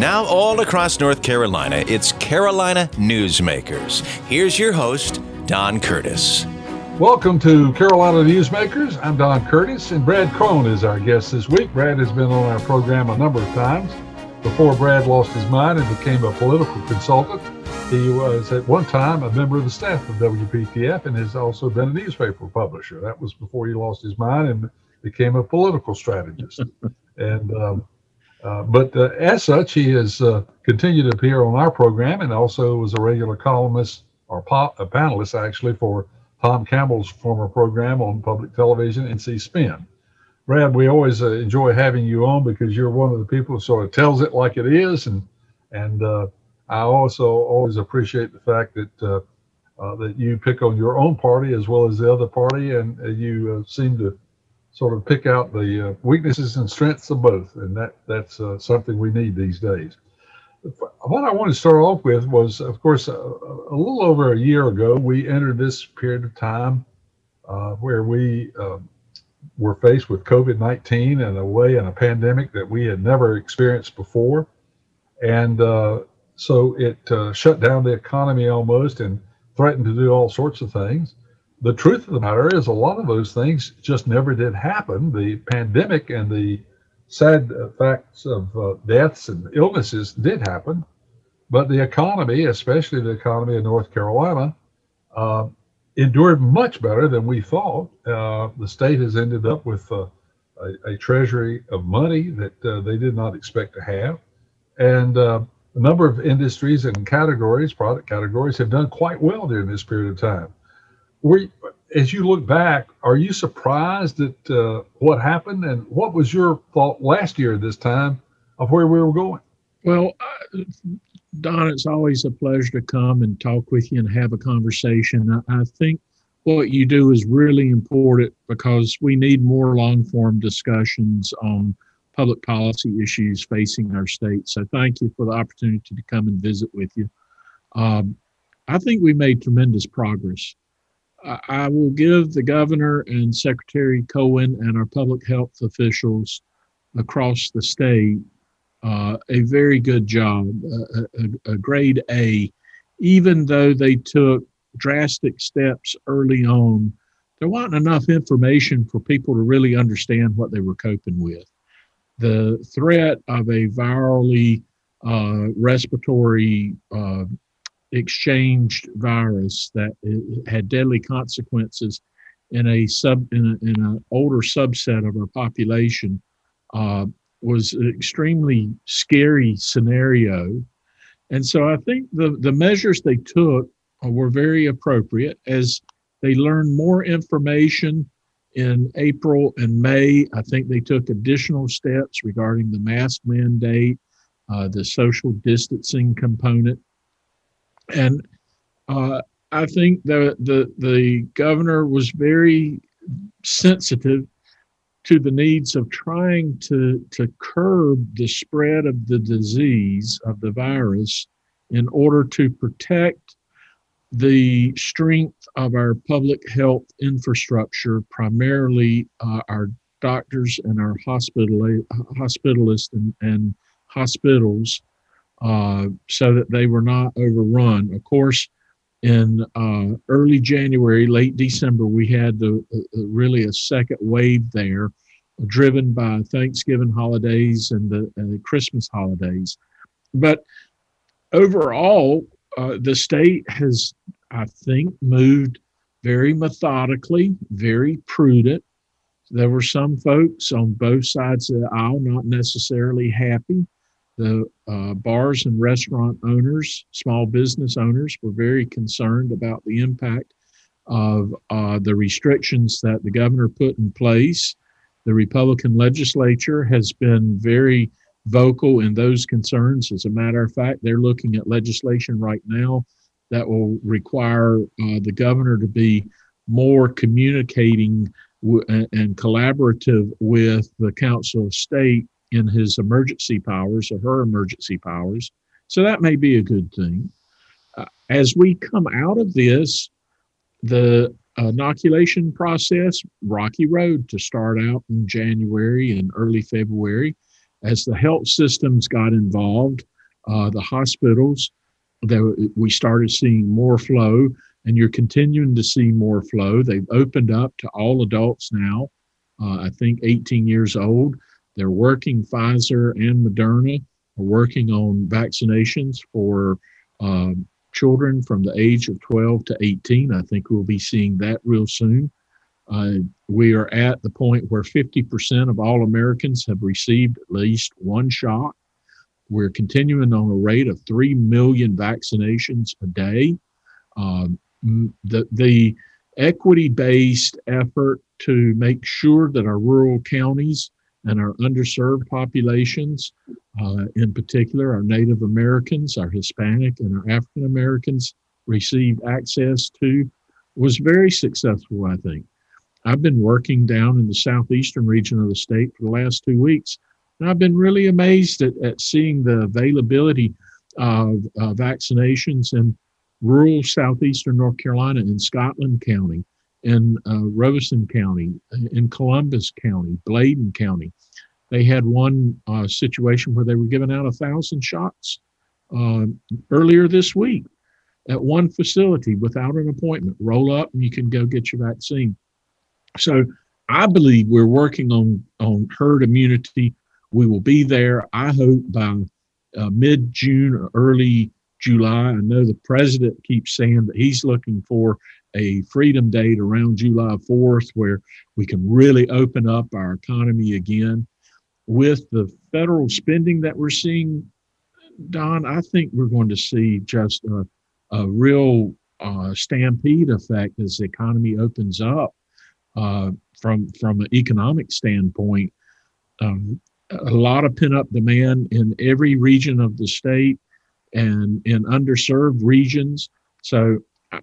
Now, all across North Carolina, it's Carolina Newsmakers. Here's your host, Don Curtis. Welcome to Carolina Newsmakers. I'm Don Curtis, and Brad Crone is our guest this week. Brad has been on our program a number of times. Before Brad lost his mind and became a political consultant, he was at one time a member of the staff of WPTF and has also been a newspaper publisher. That was before he lost his mind and became a political strategist. and um, uh, but uh, as such, he has uh, continued to appear on our program and also was a regular columnist or a panelist actually for Tom Campbell's former program on public television, NC Spin. Brad, we always uh, enjoy having you on because you're one of the people who sort of tells it like it is, and and uh, I also always appreciate the fact that that you pick on your own party as well as the other party, and you seem to sort of pick out the uh, weaknesses and strengths of both, and that that's uh, something we need these days. What I want to start off with was, of course, a, a little over a year ago, we entered this period of time uh, where we um, were faced with COVID 19 and a way and a pandemic that we had never experienced before. And uh, so it uh, shut down the economy almost and threatened to do all sorts of things the truth of the matter is a lot of those things just never did happen. The pandemic and the sad facts of uh, deaths and illnesses did happen, but the economy, especially the economy of North Carolina, uh, endured much better than we thought. Uh, the state has ended up with uh, a, a, treasury of money that uh, they did not expect to have. And uh, a number of industries and categories, product categories, have done quite well during this period of time were as you look back, are you surprised at uh, what happened, and what was your thought last year this time of where we were going? Well, uh, Don, it's always a pleasure to come and talk with you and have a conversation. I, I think what you do is really important because we need more long form discussions on public policy issues facing our state. So, thank you for the opportunity to come and visit with you. Um, I think we made tremendous progress. I will give the governor and Secretary Cohen and our public health officials across the state uh, a very good job, a, a, a, grade A, even though they took drastic steps early on. There wasn't enough information for people to really understand what they were coping with. The threat of a virally uh, respiratory uh, exchanged virus that had deadly consequences in a sub in, a, in an older subset of our population uh, was an extremely scary scenario. And so i think the the measures they took were very appropriate as they learned more information in april and may. I think they took additional steps regarding the mask mandate uh, the social distancing component and uh, I think the, the the governor was very sensitive to the needs of trying to to curb the spread of the disease of the virus in order to protect the strength of our public health infrastructure, primarily uh, our doctors and our hospital hospitalists and, and hospitals uh, so that they were not overrun. Of course, in uh, early January, late December, we had the uh, really a second wave there, driven by Thanksgiving holidays and the, the Christmas holidays. But overall, uh, the state has, I think, moved very methodically, very prudent. There were some folks on both sides of the aisle not necessarily happy the uh, bars and restaurant owners, small business owners, were very concerned about the impact of uh, the restrictions that the governor put in place. The Republican legislature has been very vocal in those concerns. As a matter of fact, they're looking at legislation right now that will require uh, the governor to be more communicating w- and collaborative with the Council of State in his emergency powers or her emergency powers. So that may be a good thing. Uh, as we come out of this, the inoculation process, rocky road to start out in January and early February. as the health systems got involved, uh, the hospitals, there, we started seeing more flow, and you're continuing to see more flow. They've opened up to all adults now, uh, I think 18 years old. They're working, Pfizer and Moderna are working on vaccinations for um, children from the age of 12 to 18. I think we'll be seeing that real soon. Uh, we are at the point where 50% of all Americans have received at least one shot. We're continuing on a rate of 3 million vaccinations a day. Um, the, the equity based effort to make sure that our rural counties and our underserved populations, uh, in particular our Native Americans, our Hispanic, and our African Americans, received access to was very successful, I think. I've been working down in the southeastern region of the state for the last two weeks, and I've been really amazed at, at seeing the availability of uh, vaccinations in rural southeastern North Carolina in Scotland County, in uh, Robeson County, in Columbus County, Bladen County. They had one uh, situation where they were giving out a thousand shots uh, earlier this week at one facility without an appointment. Roll up and you can go get your vaccine. So I believe we're working on on herd immunity. We will be there. I hope by uh, mid June or early July. I know the president keeps saying that he's looking for a freedom date around July 4th where we can really open up our economy again. With the federal spending that we're seeing, Don, I think we're going to see just a, a real uh, stampede effect as the economy opens up uh, from from an economic standpoint. Um, a lot of pent up demand in every region of the state and in underserved regions. So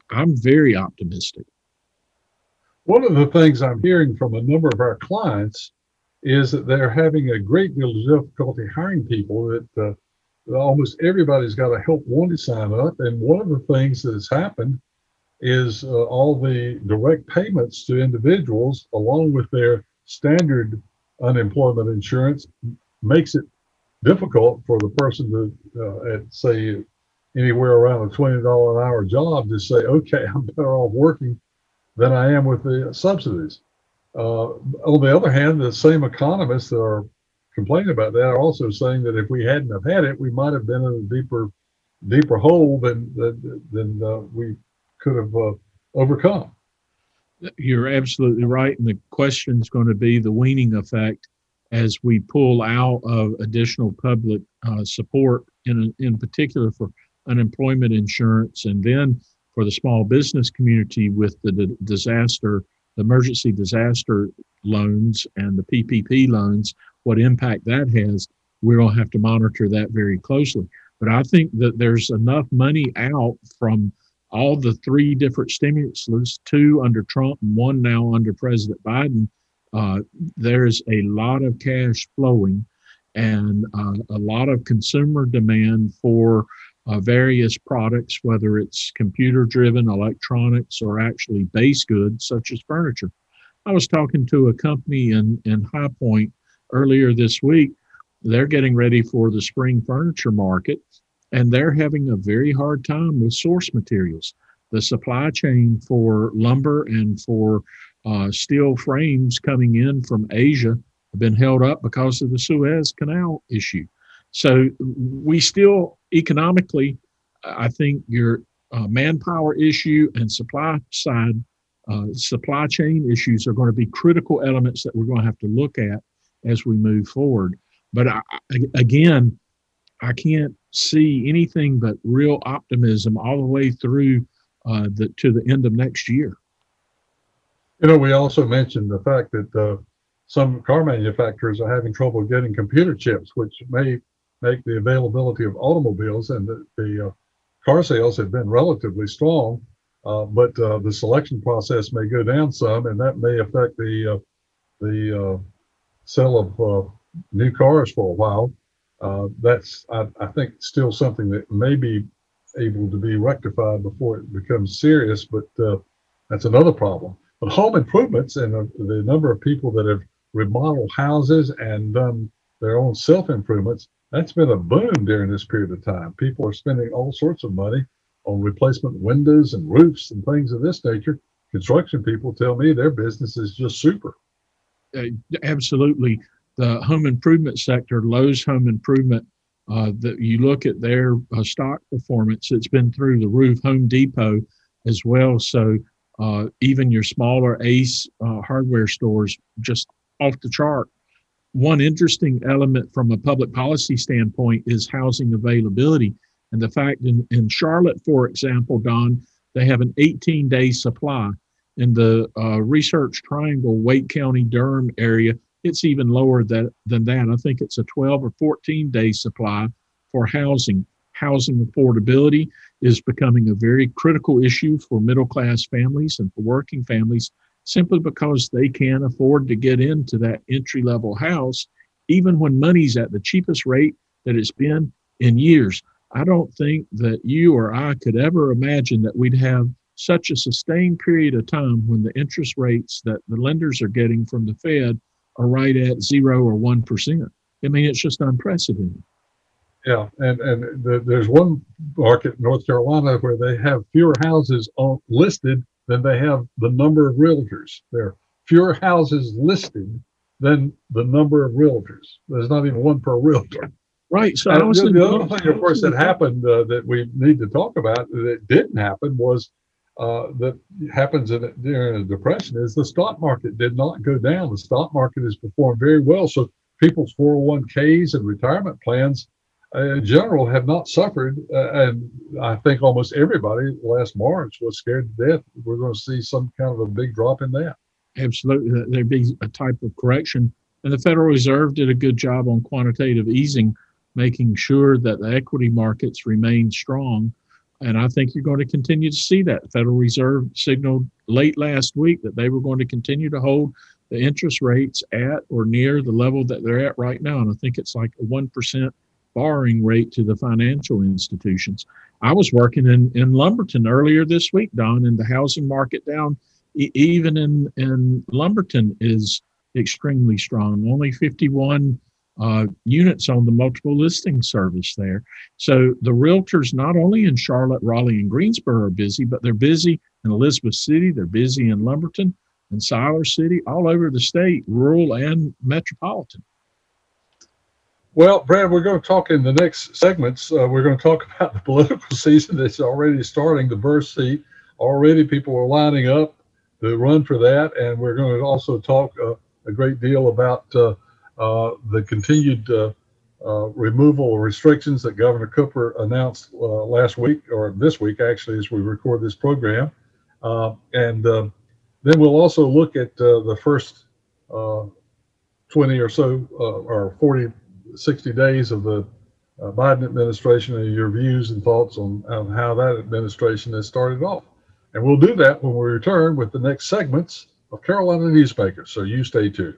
I'm very optimistic. One of the things I'm hearing from a number of our clients is that they're having a great deal of difficulty hiring people. That uh, almost everybody's got a help wanted sign up, and one of the things that has happened is uh, all the direct payments to individuals, along with their standard unemployment insurance, makes it difficult for the person to, uh, at say, anywhere around a twenty dollar an hour job to say, okay, I'm better off working than I am with the subsidies. Uh, on the other hand, the same economists that are complaining about that are also saying that if we hadn't have had it, we might have been in a deeper, deeper hole than than, than uh, we could have uh, overcome. You're absolutely right. And the question is going to be the weaning effect as we pull out of additional public uh, support, in, in particular for unemployment insurance, and then for the small business community with the disaster, the emergency disaster loans and the PPP loans, what impact that has, we're going to have to monitor that very closely. But I think that there's enough money out from all the three different stimulus, two under Trump and one now under President Biden, uh, there's a lot of cash flowing and uh, a lot of consumer demand for uh, various products, whether it's computer driven electronics or actually base goods such as furniture. I was talking to a company in, in High Point earlier this week. They're getting ready for the spring furniture market and they're having a very hard time with source materials. The supply chain for lumber and for uh, steel frames coming in from Asia have been held up because of the Suez Canal issue. So we still economically, I think your uh, manpower issue and supply side, uh, supply chain issues are going to be critical elements that we're going to have to look at as we move forward. But I, again, I can't see anything but real optimism all the way through uh, the, to the end of next year. You know, we also mentioned the fact that uh, some car manufacturers are having trouble getting computer chips, which may make the availability of automobiles and the, the uh, car sales have been relatively strong, uh, but uh, the selection process may go down some, and that may affect the uh, the sale of new cars for a while uh, that's I, I, think still something that may be able to be rectified before it becomes serious, but uh, that's another problem. But home improvements and uh, the number of people that have remodeled houses and done their own self improvements. That's been a boom during this period of time. People are spending all sorts of money on replacement windows and roofs and things of this nature. Construction people tell me their business is just super. Uh, absolutely. The home improvement sector, Lowe's Home Improvement, uh, that you look at their uh, stock performance, it's been through the roof. Home Depot as well. So uh, even your smaller Ace uh, hardware stores just off the chart. One interesting element from a public policy standpoint is housing availability. And the fact in, in Charlotte, for example, Don, they have an 18 day supply. In the uh, Research Triangle, Wake County, Durham area, it's even lower that, than that. I think it's a 12 or 14 day supply for housing. Housing affordability is becoming a very critical issue for middle class families and for working families simply because they can't afford to get into that entry level house, even when money's at the cheapest rate that it's been in years. I don't think that you or I could ever imagine that we'd have such a sustained period of time when the interest rates that the lenders are getting from the Fed are right at zero or 1%. I mean, it's just unprecedented. Yeah, and and the, there's one market, in North Carolina, where they have fewer houses listed than they have the number of realtors. There are fewer houses listed than the number of realtors. There's not even one per realtor. Right. So the, the other thing, of course, that happened uh, that we need to talk about that didn't happen was uh, that happens in, during a depression is the stock market did not go down. The stock market has performed very well. So people's 401ks and retirement plans in general have not suffered. Uh, and I think almost everybody last March was scared to death. We're going to see some kind of a big drop in that. Absolutely. There'd be a type of correction. And the Federal Reserve did a good job on quantitative easing, making sure that the equity markets remain strong. And I think you're going to continue to see that. Federal Reserve signaled late last week that they were going to continue to hold the interest rates at or near the level that they're at right now. And I think it's like a 1% borrowing rate to the financial institutions. I was working in, in Lumberton earlier this week, Don, and the housing market down, e- even in, in Lumberton, is extremely strong. Only 51 uh, units on the multiple listing service there. So the realtors, not only in Charlotte, Raleigh, and Greensboro, are busy, but they're busy in Elizabeth City, they're busy in Lumberton and Siler City, all over the state, rural and metropolitan. Well, Brad, we're going to talk in the next segments. Uh, we're going to talk about the political season that's already starting, the Burr seat. Already people are lining up to run for that. And we're going to also talk uh, a great deal about uh, uh the continued uh, uh, removal of restrictions that Governor Cooper announced last week, or this week, actually, as we record this program. and then we'll also look at the first 20 or so, or 40 60 days of the uh, Biden administration and your views and thoughts on, on how that administration has started off. And we'll do that when we return with the next segments of Carolina Newsmakers. So you stay tuned.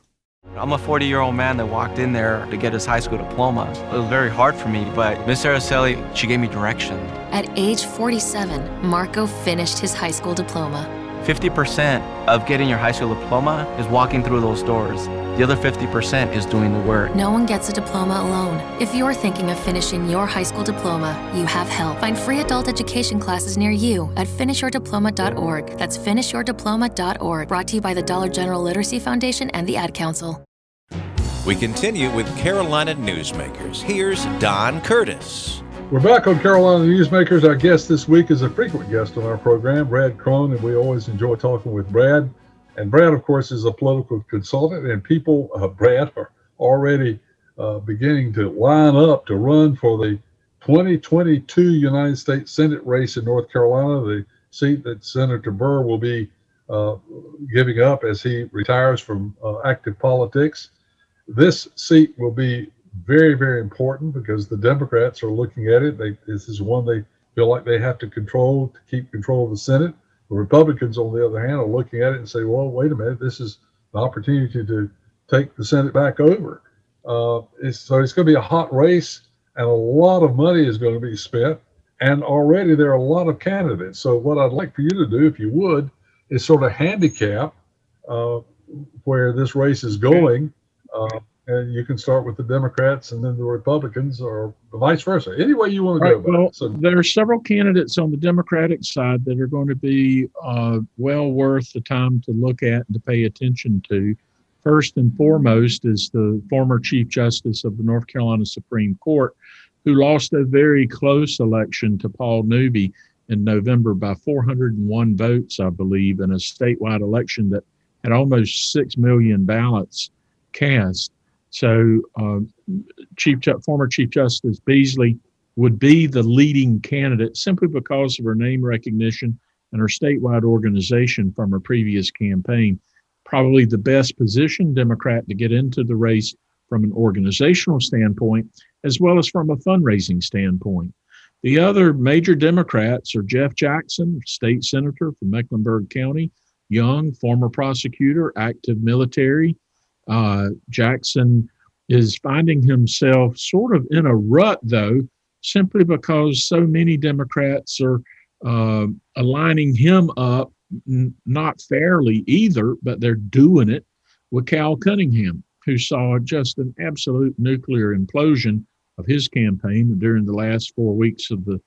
I'm a 40 year old man that walked in there to get his high school diploma. It was very hard for me, but Miss Araceli, she gave me direction. At age 47, Marco finished his high school diploma. 50% of getting your high school diploma is walking through those doors. The other 50% is doing the work. No one gets a diploma alone. If you're thinking of finishing your high school diploma, you have help. Find free adult education classes near you at finishyourdiploma.org. That's finishyourdiploma.org. Brought to you by the Dollar General Literacy Foundation and the Ad Council. We continue with Carolina Newsmakers. Here's Don Curtis. We're back on Carolina Newsmakers. Our guest this week is a frequent guest on our program, Brad Crone, and we always enjoy talking with Brad. And Brad, of course, is a political consultant, and people, uh, Brad, are already uh, beginning to line up to run for the 2022 United States Senate race in North Carolina, the seat that Senator Burr will be uh, giving up as he retires from uh, active politics. This seat will be very, very important because the Democrats are looking at it. They, this is one they feel like they have to control to keep control of the Senate. The Republicans, on the other hand, are looking at it and say, well, wait a minute, this is an opportunity to take the Senate back over. Uh, it's, so it's going to be a hot race, and a lot of money is going to be spent. And already there are a lot of candidates. So what I'd like for you to do, if you would, is sort of handicap uh, where this race is going. Uh, and you can start with the Democrats and then the Republicans, or vice versa. Any way you want to right, go. Well, so, there are several candidates on the Democratic side that are going to be uh, well worth the time to look at and to pay attention to. First and foremost is the former Chief Justice of the North Carolina Supreme Court, who lost a very close election to Paul Newby in November by 401 votes, I believe, in a statewide election that had almost 6 million ballots cast. So, uh, Chief former Chief Justice Beasley would be the leading candidate simply because of her name recognition and her statewide organization from her previous campaign. Probably the best positioned Democrat to get into the race from an organizational standpoint, as well as from a fundraising standpoint. The other major Democrats are Jeff Jackson, state senator from Mecklenburg County, young, former prosecutor, active military, uh, Jackson is finding himself sort of in a rut, though, simply because so many Democrats are uh, aligning him up, n- not fairly either, but they're doing it with Cal Cunningham, who saw just an absolute nuclear implosion of his campaign during the last four weeks of the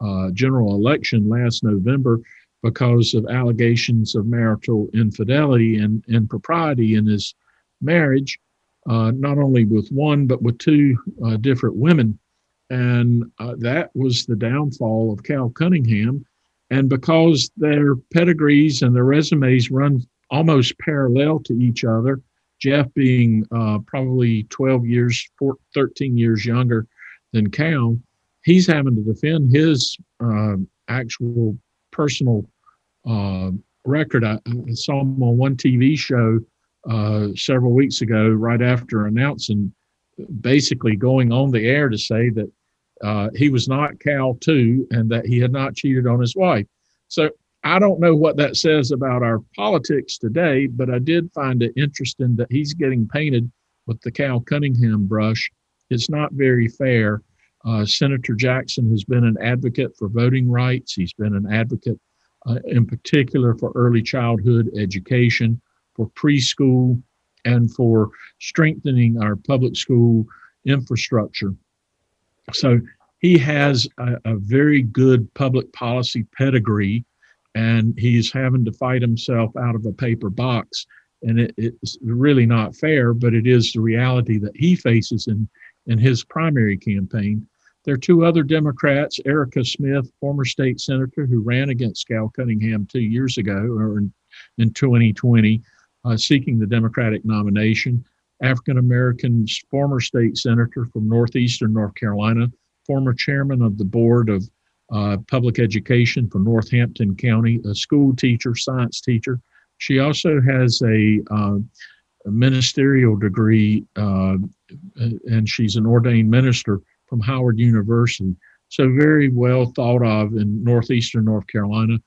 uh, general election last November because of allegations of marital infidelity and impropriety in his marriage, uh, not only with one, but with two uh, different women. And uh, that was the downfall of Cal Cunningham. And because their pedigrees and their resumes run almost parallel to each other, Jeff being uh, probably 12 years, 14, 13 years younger than Cal, he's having to defend his uh, actual personal uh, record. I, I, saw him on one TV show uh, several weeks ago, right after announcing, basically going on the air to say that uh, he was not Cal too, and that he had not cheated on his wife. So I don't know what that says about our politics today, but I did find it interesting that he's getting painted with the Cal Cunningham brush. It's not very fair. Uh, Senator Jackson has been an advocate for voting rights. He's been an advocate, uh, in particular, for early childhood education for preschool and for strengthening our public school infrastructure. So he has a, a, very good public policy pedigree, and he's having to fight himself out of a paper box. And it, it's really not fair, but it is the reality that he faces in, in his primary campaign. There are two other Democrats, Erica Smith, former state senator who ran against Cal Cunningham two years ago, or in, in 2020 uh, seeking the Democratic nomination. African American former state senator from northeastern North Carolina, former chairman of the board of uh, public education for Northampton County, a school teacher, science teacher. She also has a, uh, a ministerial degree, uh, and she's an ordained minister from Howard University. So, very well thought of in northeastern North Carolina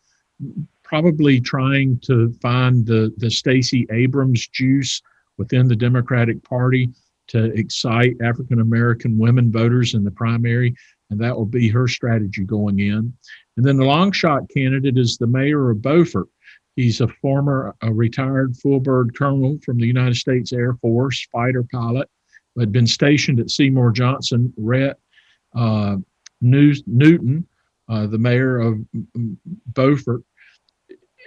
probably trying to find the, the Stacey Abrams juice within the Democratic Party to excite African American women voters in the primary, and that will be her strategy going in. And then the long shot candidate is the mayor of Beaufort. He's a former a retired bird colonel from the United States Air Force, fighter pilot, who had been stationed at Seymour Johnson, Rett uh, Newton, uh, the mayor of Beaufort,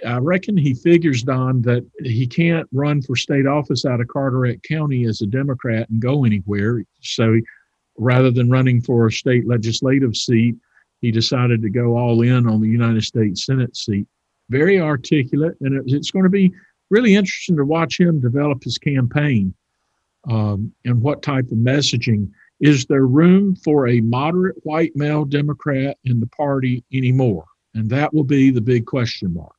I reckon he figures, Don, that he can't run for state office out of Carteret County as a Democrat and go anywhere. So rather than running for a state legislative seat, he decided to go all in on the United States Senate seat. Very articulate, and it's going to be really interesting to watch him develop his campaign um, and what type of messaging. Is there room for a moderate white male Democrat in the party anymore? And that will be the big question mark.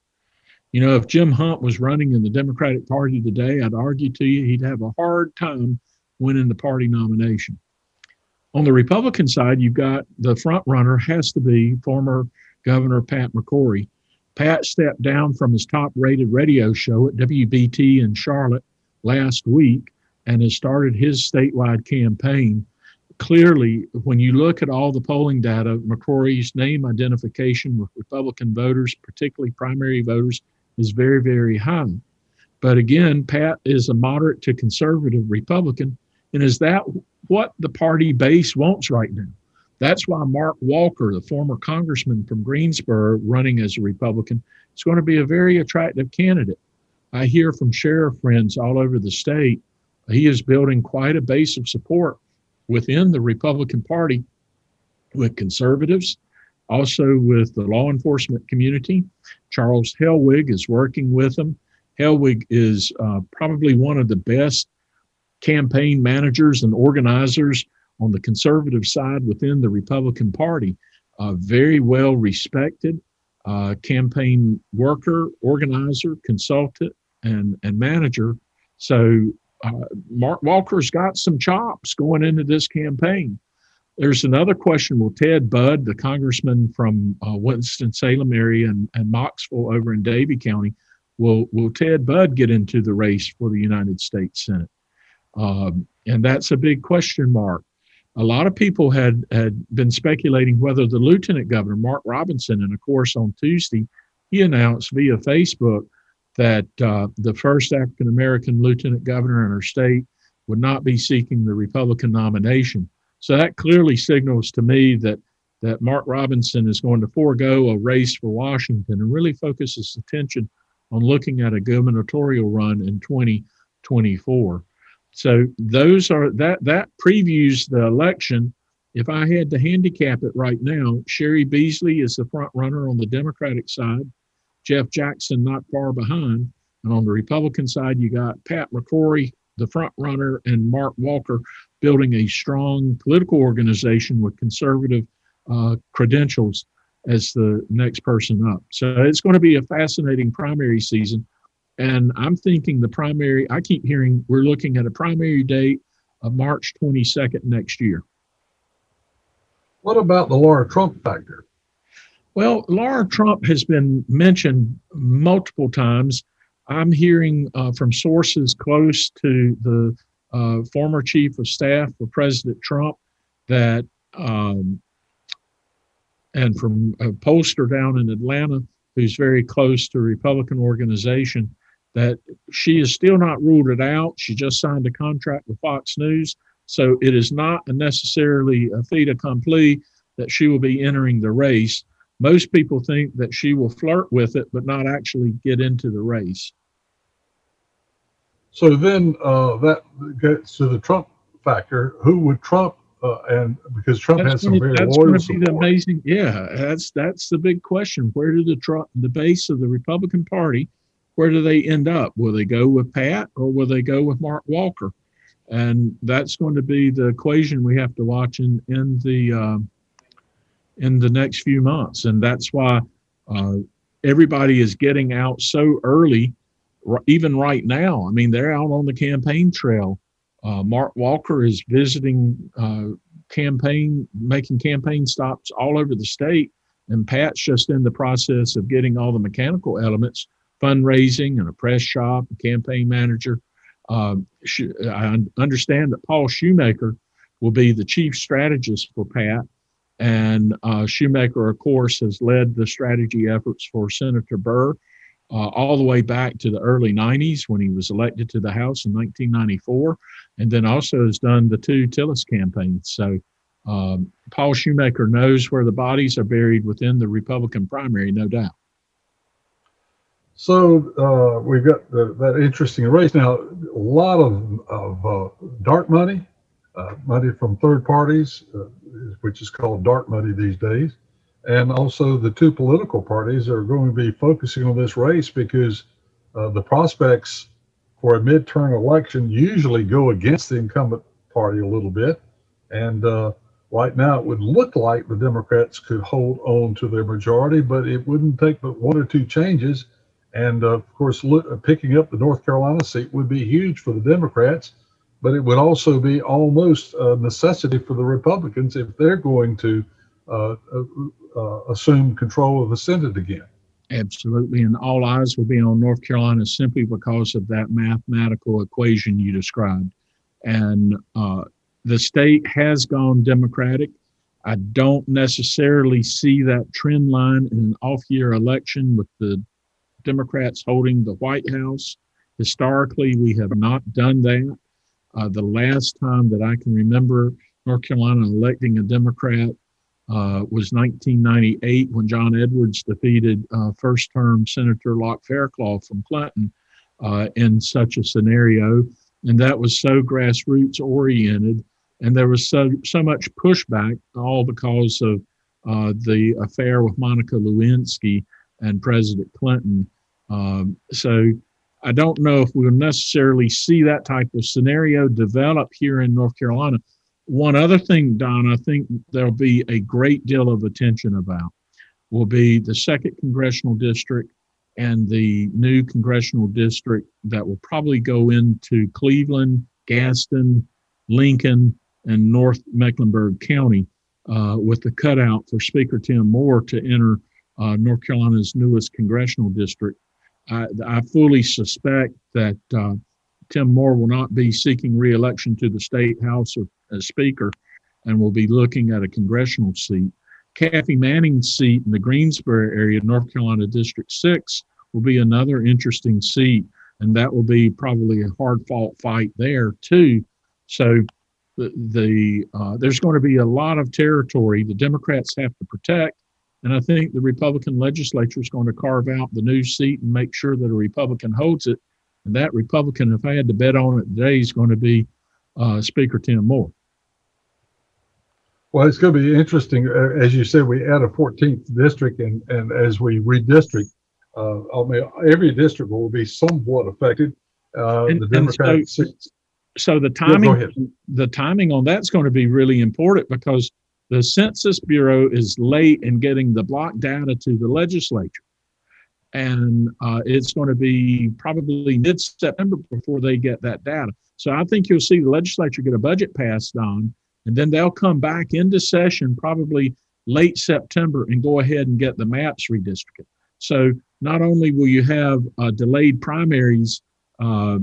You know, if Jim Hunt was running in the Democratic Party today, I'd argue to you he'd have a hard time winning the party nomination. On the Republican side, you've got the front runner has to be former Governor Pat McCrory. Pat stepped down from his top rated radio show at WBT in Charlotte last week and has started his statewide campaign. Clearly, when you look at all the polling data, McCrory's name identification with Republican voters, particularly primary voters, is very, very high. But again, Pat is a moderate to conservative Republican. And is that what the party base wants right now? That's why Mark Walker, the former congressman from Greensboro, running as a Republican, is going to be a very attractive candidate. I hear from sheriff friends all over the state. He is building quite a base of support within the Republican Party with conservatives, also with the law enforcement community. Charles Hellwig is working with them. Hellwig is uh, probably one of the best campaign managers and organizers on the conservative side within the Republican Party. Uh, very well respected uh, campaign worker, organizer, consultant, and, and manager. So uh, Mark Walker's got some chops going into this campaign. There's another question. Will Ted Budd, the congressman from uh, Winston-Salem area and, and Mocksville over in Davie County, will, will Ted Budd get into the race for the United States Senate? Um, and that's a big question mark. A lot of people had, had been speculating whether the lieutenant governor, Mark Robinson, and of course on Tuesday, he announced via Facebook that uh, the first African American lieutenant governor in our state would not be seeking the Republican nomination. So that clearly signals to me that that Mark Robinson is going to forego a race for Washington and really focus his attention on looking at a gubernatorial run in 2024. So those are that that previews the election. If I had to handicap it right now, Cheri Beasley is the front runner on the Democratic side, Jeff Jackson not far behind, and on the Republican side you got Pat McCrory, the front runner, and Mark Walker building a strong political organization with conservative uh, credentials as the next person up. So it's going to be a fascinating primary season. And I'm thinking the primary, I keep hearing we're looking at a primary date of March 22nd next year. What about the Laura Trump factor? Well, Laura Trump has been mentioned multiple times. I'm hearing uh, from sources close to the uh, former chief of staff for President Trump that, um, and from a pollster down in Atlanta who's very close to a Republican organization, that she has still not ruled it out. She just signed a contract with Fox News. So it is not necessarily a fait accompli that she will be entering the race. Most people think that she will flirt with it, but not actually get into the race. So then uh, that gets to the Trump factor. Who would Trump uh, and because Trump that's has some very that's loyal going to support. be the amazing. Yeah, that's that's the big question. Where do the Trump, the base of the Republican Party, where do they end up? Will they go with Pat or will they go with Mark Walker? And that's going to be the equation we have to watch in in the uh, in the next few months. And that's why uh, everybody is getting out so early, even right now. I mean, they're out on the campaign trail. Uh, Mark Walker is visiting uh, campaign, making campaign stops all over the state. And Pat's just in the process of getting all the mechanical elements fundraising and a press shop, a campaign manager. Uh, I understand that Paul Shumaker will be the chief strategist for Pat. And uh, Shumaker, of course, has led the strategy efforts for Senator Burr uh, all the way back to the early 90s when he was elected to the House in 1994, and then also has done the two Tillis campaigns. So um, Paul Shumaker knows where the bodies are buried within the Republican primary, no doubt. So uh, we've got the, that interesting race now. A lot of, of uh, dark money, uh, money from third parties, uh, which is called dark money these days, and also the two political parties are going to be focusing on this race because uh, the prospects for a midterm election usually go against the incumbent party a little bit, and uh, right now it would look like the Democrats could hold on to their majority, but it wouldn't take but one or two changes. And uh, of course, look, uh, picking up the North Carolina seat would be huge for the Democrats, but it would also be almost a necessity for the Republicans if they're going to uh, uh, uh, assume control of the Senate again. Absolutely. And all eyes will be on North Carolina simply because of that mathematical equation you described. And uh, the state has gone Democratic. I don't necessarily see that trend line in an off year election with the Democrats holding the White House. Historically, we have not done that. Uh, the last time that I can remember North Carolina electing a Democrat uh, was 1998 when John Edwards defeated uh, first term Senator Lauch Faircloth from Clinton uh, in such a scenario. And that was so grassroots oriented. And there was so, so much pushback, all because of uh, the affair with Monica Lewinsky and President Clinton. Um, so I don't know if we'll necessarily see that type of scenario develop here in North Carolina. One other thing, Don, I think there'll be a great deal of attention about will be the second congressional district and the new congressional district that will probably go into Cleveland, Gaston, Lincoln, and North Mecklenburg County uh, with the cutout for Speaker Tim Moore to enter uh, North Carolina's newest congressional district. I, I fully suspect that uh, Tim Moore will not be seeking reelection to the state house speaker and will be looking at a congressional seat. Kathy Manning's seat in the Greensboro area, North Carolina District 6, will be another interesting seat, and that will be probably a hard fought fight there, too. So, the, the uh, there's going to be a lot of territory the Democrats have to protect and I think the Republican legislature is going to carve out the new seat and make sure that a Republican holds it. And that Republican, if I had to bet on it today, is going to be uh, Speaker Tim Moore. Well, it's going to be interesting. Uh, as you said, we add a 14th district, and, and as we redistrict, uh, I mean, every district will be somewhat affected. Uh, and, the Democratic so, so, the timing, yeah, the timing on that's going to be really important because the Census Bureau is late in getting the block data to the legislature. And uh, it's going to be probably mid September before they get that data. So I think you'll see the legislature get a budget passed on, and then they'll come back into session probably late September and go ahead and get the maps redistricted. So not only will you have uh, delayed primaries uh,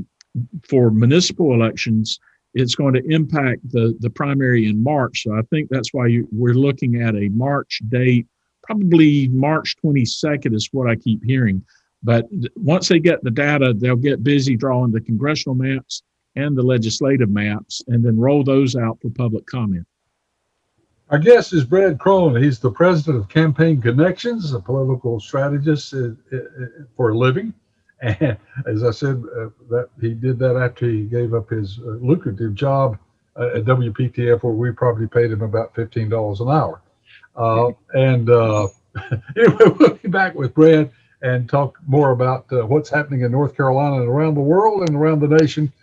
for municipal elections, it's going to impact the, the primary in March. So I think that's why you, we're looking at a March date, probably March 22nd is what I keep hearing. But once they get the data, they'll get busy drawing the congressional maps and the legislative maps and then roll those out for public comment. Our guest is Brad Crone. He's the president of Campaign Connections, a political strategist uh, uh, for a living. And as I said, uh, that he did that after he gave up his uh, lucrative job uh, at WPTF, where we probably paid him about fifteen dollars an hour. Uh, and uh, anyway, we'll be back with Brad and talk more about uh, what's happening in North Carolina and around the world and around the nation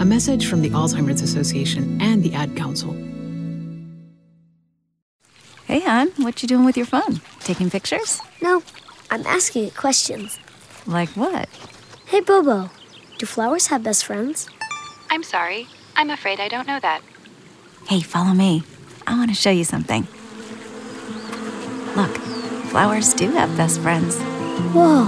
A message from the Alzheimer's Association and the Ad Council. Hey, hon, what you doing with your phone? Taking pictures? No, I'm asking it questions. Like what? Hey, Bobo, do flowers have best friends? I'm sorry. I'm afraid I don't know that. Hey, follow me. I want to show you something. Look, flowers do have best friends. Whoa.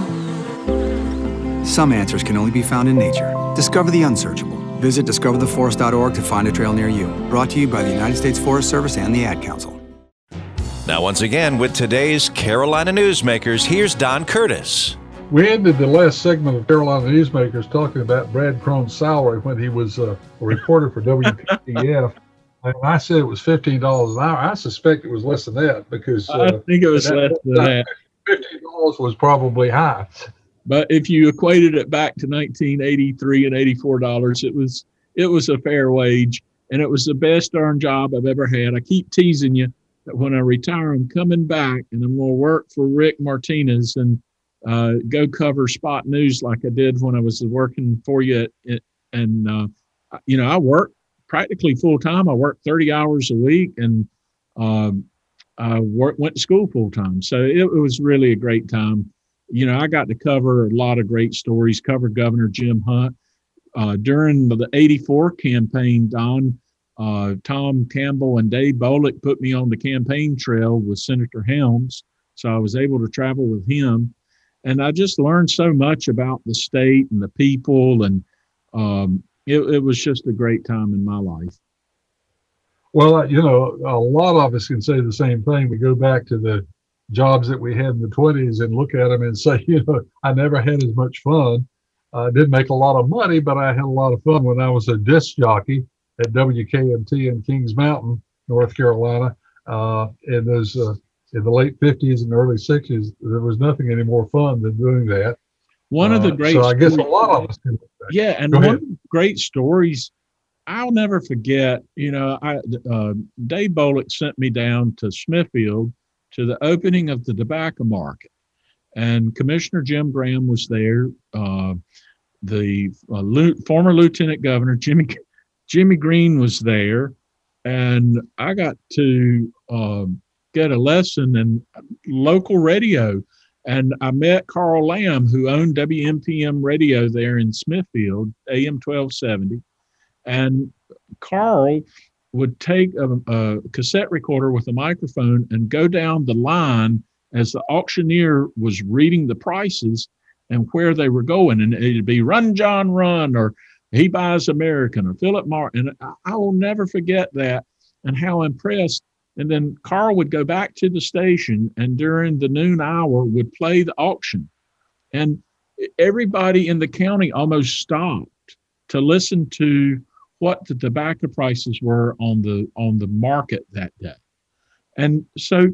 Some answers can only be found in nature. Discover the unsearchable. Visit discovertheforest.org to find a trail near you. Brought to you by the United States Forest Service and the Ad Council. Now, once again, with today's Carolina Newsmakers, here's Don Curtis. We ended the last segment of Carolina Newsmakers talking about Brad Crone's salary when he was uh, a reporter for WPTF. and I said it was fifteen dollars an hour. I suspect it was less than that because uh, I think it was that, less than that. Fifteen dollars was probably high. But if you equated it back to 1983 and 84 dollars, it was it was a fair wage, and it was the best darn job I've ever had. I keep teasing you that when I retire, I'm coming back and I'm going to work for Rick Martinez and uh, go cover spot news like I did when I was working for you. At, and uh, you know, I work practically full time. I work 30 hours a week, and um, I work, went to school full time. So it, it was really a great time you know, I got to cover a lot of great stories, covered Governor Jim Hunt. Uh, during the 84 campaign, Don, uh, Tom Campbell and Dave Bolick put me on the campaign trail with Senator Helms. So I was able to travel with him. And I just learned so much about the state and the people. And um, it, it was just a great time in my life. Well, you know, a lot of us can say the same thing. We go back to the jobs that we had in the 20s and look at them and say, you know, I never had as much fun. I didn't make a lot of money, but I had a lot of fun when I was a disc jockey at WKMT in Kings Mountain, North Carolina. Uh, in those uh, in the late 50s and early 60s, there was nothing any more fun than doing that. One of the Uh, great so I guess a lot of us can. Yeah, and Go one ahead. of the great stories I'll never forget. You know, I uh, Dave Bolick sent me down to Smithfield to the opening of the tobacco market, and Commissioner Jim Graham was there. Uh, the uh, former Lieutenant Governor Jimmy Jimmy Green was there, and I got to um get a lesson in local radio. And I met Carl Lamb, who owned WMPM radio there in Smithfield, AM 1270. And Carl would take a, a cassette recorder with a microphone and go down the line as the auctioneer was reading the prices and where they were going. And it'd be Run John Run or He Buys American or Philip Martin. And I, I will never forget that and how impressed. And then Carl would go back to the station and during the noon hour would play the auction. And everybody in the county almost stopped to listen to what the tobacco prices were on the on the market that day. And so,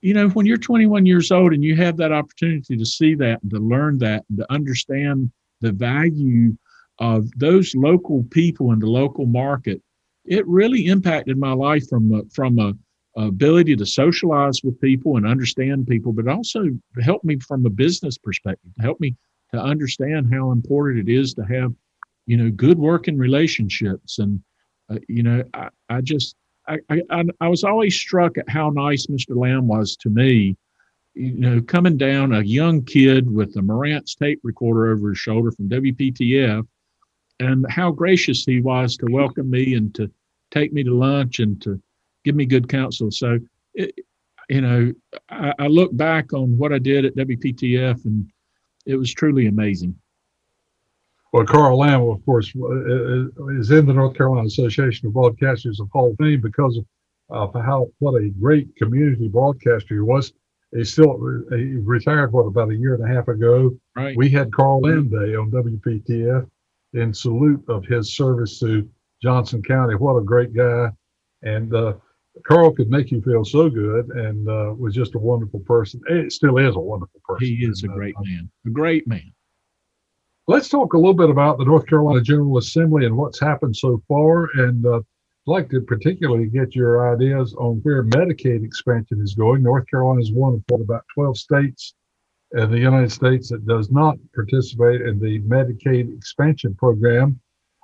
you know, when you're 21 years old and you have that opportunity to see that and to learn that and to understand the value of those local people in the local market, it really impacted my life from a, from a ability to socialize with people and understand people, but also helped me from a business perspective, help me to understand how important it is to have you know good working relationships. And uh, you know I, I just I, I I was always struck at how nice Mr. Lamb was to me. You know coming down a young kid with a Marantz tape recorder over his shoulder from WPTF and how gracious he was to welcome me and to take me to lunch and to give me good counsel. So it, you know I, I look back on what I did at WPTF and it was truly amazing Well, Carl Lamb, of course, uh, is in the North Carolina Association of Broadcasters of Hall of Fame because of uh, how what a great community broadcaster he was. He still he retired what about a year and a half ago. Right. We had Carl Lamb Day on WPTF in salute of his service to Johnston County. What a great guy! And uh, Carl could make you feel so good, and uh, was just a wonderful person. It still is a wonderful person. he is a And, uh, great man a great man Let's talk a little bit about the North Carolina General Assembly and what's happened so far. And uh, I'd like to particularly get your ideas on where Medicaid expansion is going. North Carolina is one of about 12 states in the United States that does not participate in the Medicaid expansion program.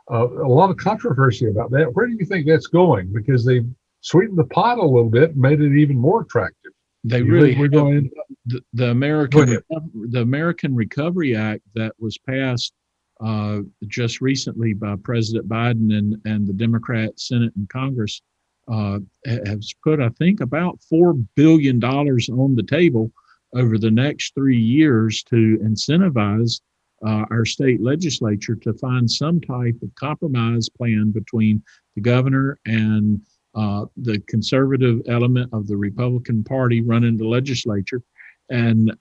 Uh, a lot of controversy about that. Where do you think that's going? Because they've sweetened the pot a little bit, made it even more attractive. They You really think going. the, the American ahead. The American Recovery Act that was passed uh, just recently by President Biden and and the Democrat Senate and Congress uh, has put I think about four billion dollars on the table over the next three years to incentivize uh, our state legislature to find some type of compromise plan between the governor and uh, the conservative element of the Republican Party running the legislature. And,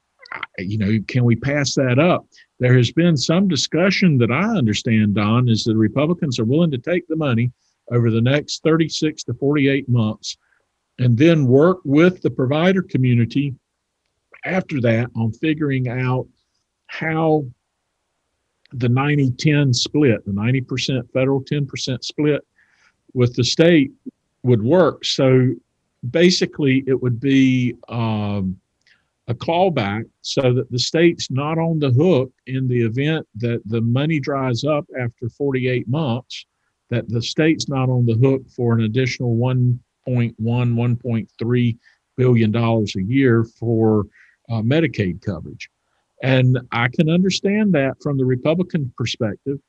you know, can we pass that up? There has been some discussion that I understand, Don, is the Republicans are willing to take the money over the next 36 to 48 months and then work with the provider community after that on figuring out how the 90 10 split, the 90% federal, 10% split with the state would work. So basically, it would be um, a clawback so that the state's not on the hook in the event that the money dries up after 48 months, that the state's not on the hook for an additional 1.1, 1.3 billion dollars a year for uh, Medicaid coverage. And I can understand that from the Republican perspective.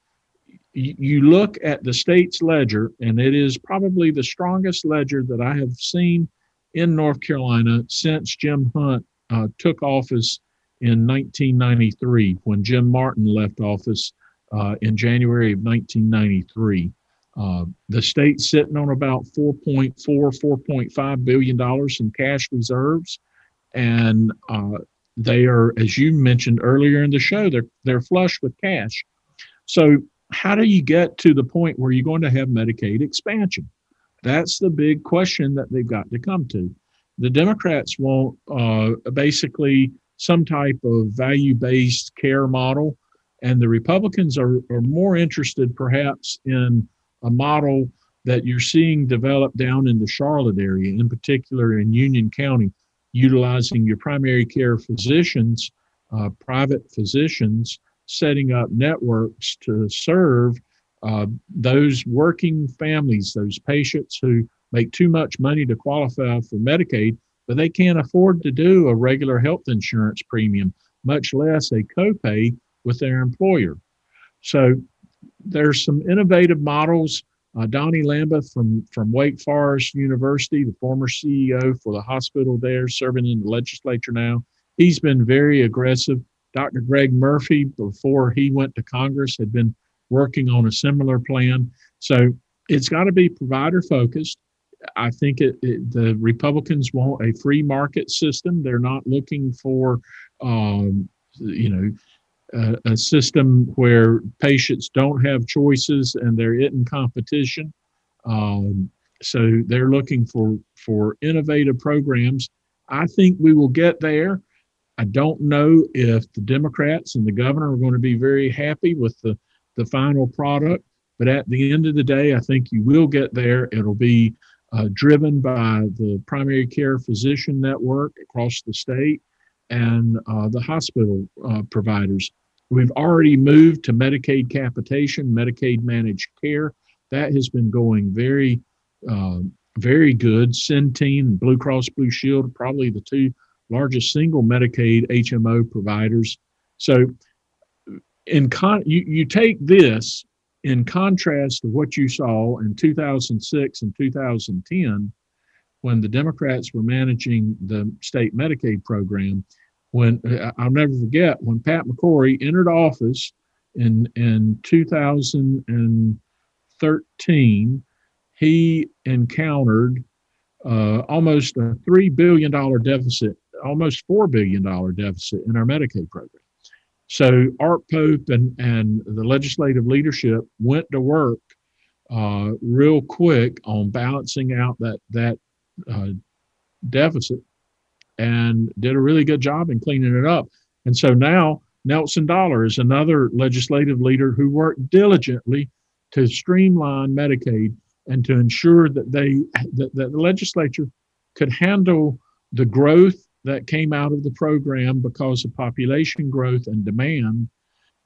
You, look at the state's ledger, and it is probably the strongest ledger that I have seen in North Carolina since Jim Hunt uh, took office in 1993, when Jim Martin left office uh, in January of 1993. Uh, the state's sitting on about 4.4, 4.5 billion dollars in cash reserves, and uh, they are, as you mentioned earlier in the show, they're they're flush with cash. So, how do you get to the point where you're going to have Medicaid expansion? That's the big question that they've got to come to. The Democrats want uh, basically some type of value-based care model, and the Republicans are, are more interested, perhaps, in a model that you're seeing develop down in the Charlotte area, in particular in Union County, utilizing your primary care physicians, uh, private physicians, setting up networks to serve uh, those working families, those patients who make too much money to qualify for Medicaid, but they can't afford to do a regular health insurance premium, much less a copay with their employer. So there's some innovative models. Uh, Donny Lambeth from, from Wake Forest University, the former CEO for the hospital there, serving in the legislature now, he's been very aggressive. Dr. Greg Murphy, before he went to Congress, had been working on a similar plan. So it's got to be provider focused. I think it, it, the Republicans want a free market system. They're not looking for, um, you know, a, a system where patients don't have choices and they're in competition. Um, so they're looking for for innovative programs. I think we will get there. I don't know if the Democrats and the governor are going to be very happy with the the final product, but at the end of the day, I think you will get there. It'll be uh, driven by the primary care physician network across the state and uh, the hospital uh, providers. We've already moved to Medicaid capitation, Medicaid managed care. That has been going very, uh, very good. Centene and Blue Cross Blue Shield are probably the two largest single Medicaid HMO providers. So, in con, you, you take this in contrast to what you saw in 2006 and 2010 when the Democrats were managing the state Medicaid program. When I'll never forget when Pat McCrory entered office in in 2013, he encountered uh, almost a three billion dollar deficit, almost four billion dollar deficit in our Medicaid program. So Art Pope and, and the legislative leadership went to work uh, real quick on balancing out that that uh, deficit and did a really good job in cleaning it up. And so now Nelson Dollar is another legislative leader who worked diligently to streamline Medicaid and to ensure that they that, that the legislature could handle the growth that came out of the program because of population growth and demand,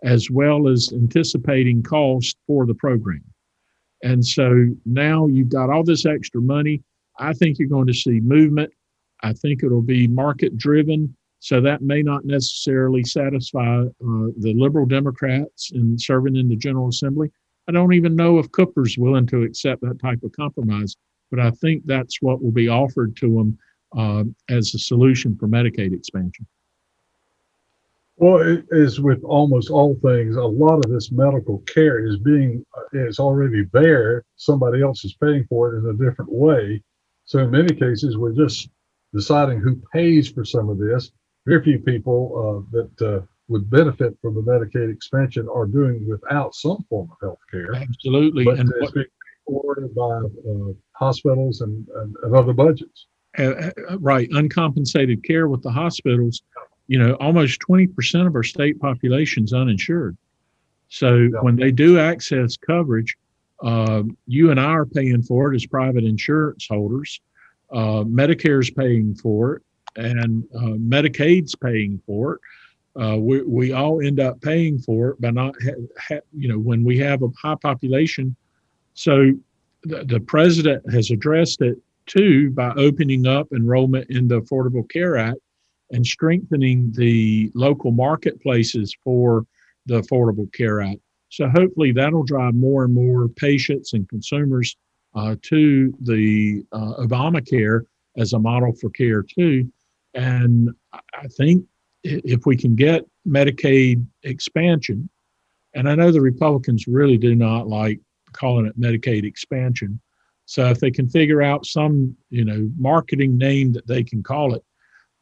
as well as anticipating cost for the program. And so now you've got all this extra money. I think you're going to see movement. I think it'll be market driven. So that may not necessarily satisfy uh, the liberal Democrats in serving in the General Assembly. I don't even know if Cooper's willing to accept that type of compromise, but I think that's what will be offered to them uh, as a solution for Medicaid expansion. Well, it is with almost all things, a lot of this medical care is being is already there. Somebody else is paying for it in a different way. So in many cases, we're just deciding who pays for some of this. Very few people uh, that uh, would benefit from the Medicaid expansion are doing without some form of health care. Absolutely. But and it's being supported by uh, hospitals and, and, and, other budgets. Uh, uh, right. Uncompensated care with the hospitals, you know, almost 20% of our state population is uninsured. So yeah. when they do access coverage, uh, you and I are paying for it as private insurance holders. Uh, Medicare's paying for it, and uh, Medicaid's paying for it. Uh, we, we all end up paying for it, by not, ha- ha- you know, when we have a high population. So the, the president has addressed it too by opening up enrollment in the Affordable Care Act and strengthening the local marketplaces for the Affordable Care Act. So hopefully that'll drive more and more patients and consumers uh, to the uh, Obamacare as a model for care too. And I think if we can get Medicaid expansion, and I know the Republicans really do not like calling it Medicaid expansion. So if they can figure out some, you know, marketing name that they can call it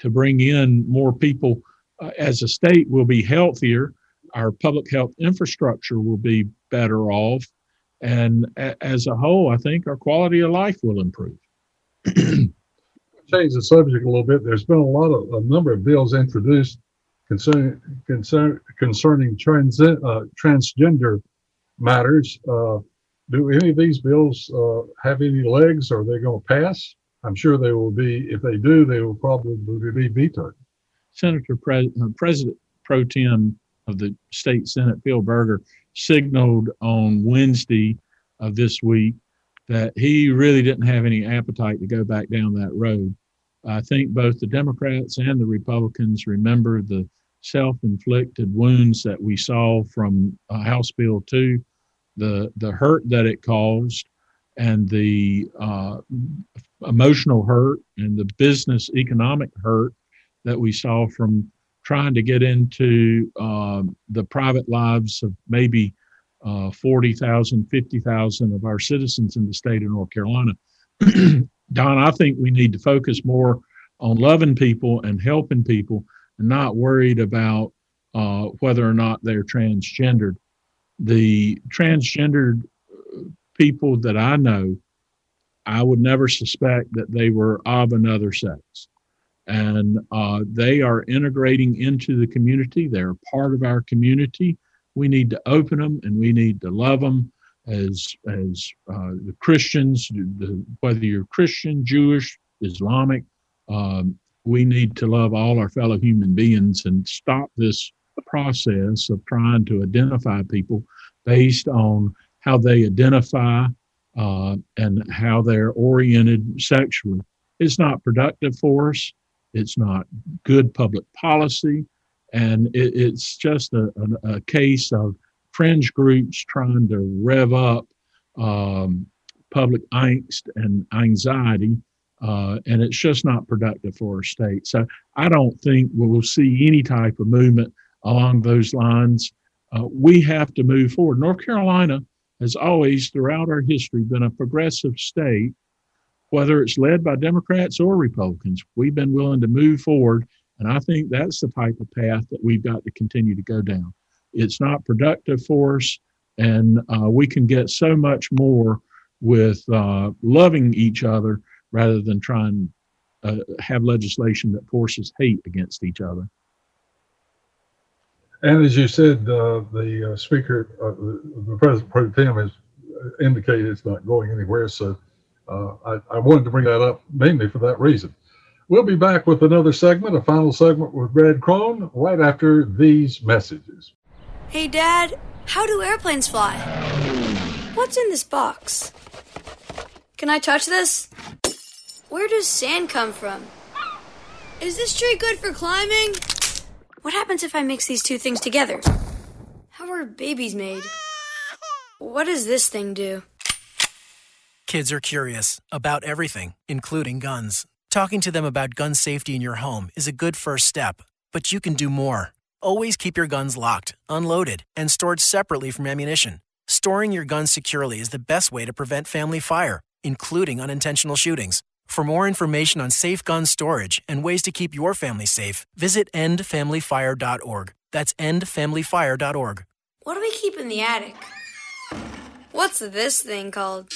to bring in more people uh, as a state, we'll be healthier. Our public health infrastructure will be better off. And a- as a whole, I think our quality of life will improve. change the subject a little bit. There's been a lot of a number of bills introduced concerning concern, concerning trans, uh, transgender matters. Uh, do any of these bills uh, have any legs? Are they going to pass? I'm sure they will be. If they do, they will probably be vetoed. Senator Pre- uh, President Pro Tem of the state Senate, Phil Berger, signaled on Wednesday of this week that he really didn't have any appetite to go back down that road. I think both the Democrats and the Republicans remember the self inflicted wounds that we saw from uh, House Bill 2, the, the hurt that it caused, and the uh, emotional hurt and the business economic hurt that we saw from trying to get into uh, the private lives of maybe uh, 40,000, 50,000 of our citizens in the state of North Carolina. Don, I think we need to focus more on loving people and helping people and not worried about uh, whether or not they're transgendered. The transgendered uh, people that I know, I would never suspect that they were of another sex. And uh, they are integrating into the community. They're part of our community we need to open them and we need to love them as as uh, the Christians, the, whether you're Christian, Jewish, Islamic. Um, we need to love all our fellow human beings and stop this process of trying to identify people based on how they identify uh, and how they're oriented sexually. It's not productive for us. It's not good public policy. And it, it's just a, a, a, case of fringe groups trying to rev up um, public angst and anxiety. Uh, and it's just not productive for our state. So I don't think we'll see any type of movement along those lines. Uh, we have to move forward. North Carolina has always, throughout our history, been a progressive state, whether it's led by Democrats or Republicans. We've been willing to move forward and I think that's the type of path that we've got to continue to go down. It's not productive for us, and uh, we can get so much more with uh, loving each other rather than trying uh, have legislation that forces hate against each other. And as you said, uh, the uh, speaker, uh, the, the, president pro tem, has indicated it's not going anywhere. So I, I wanted to bring that up mainly for that reason. We'll be back with another segment, a final segment with Brad Crone, right after these messages. Hey, Dad, how do airplanes fly? What's in this box? Can I touch this? Where does sand come from? Is this tree good for climbing? What happens if I mix these two things together? How are babies made? What does this thing do? Kids are curious about everything, including guns. Talking to them about gun safety in your home is a good first step, but you can do more. Always keep your guns locked, unloaded, and stored separately from ammunition. Storing your guns securely is the best way to prevent family fire, including unintentional shootings. For more information on safe gun storage and ways to keep your family safe, visit endfamilyfire.org. That's endfamilyfire.org. What do we keep in the attic? What's this thing called?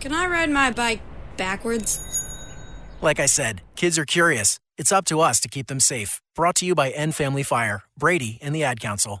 Can I ride my bike backwards? Like I said, kids are curious. It's up to us to keep them safe. Brought to you by End Family Fire, Brady, and the Ad Council.